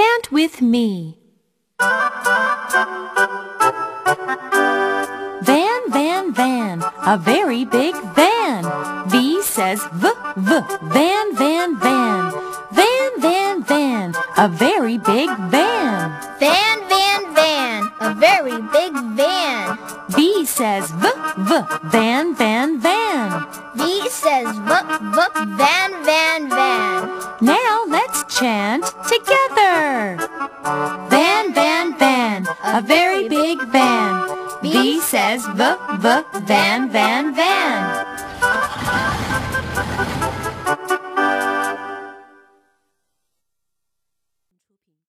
Chant with me. Van, van, van, a very big van. V says v, v, van, van, van. Van, van, van, a very big van. Van, van, van, a very big van. V says v, v, van, van, van. V says v, v, van, chant together. Van, van, van, a very big van. V says v, v, van, van, van.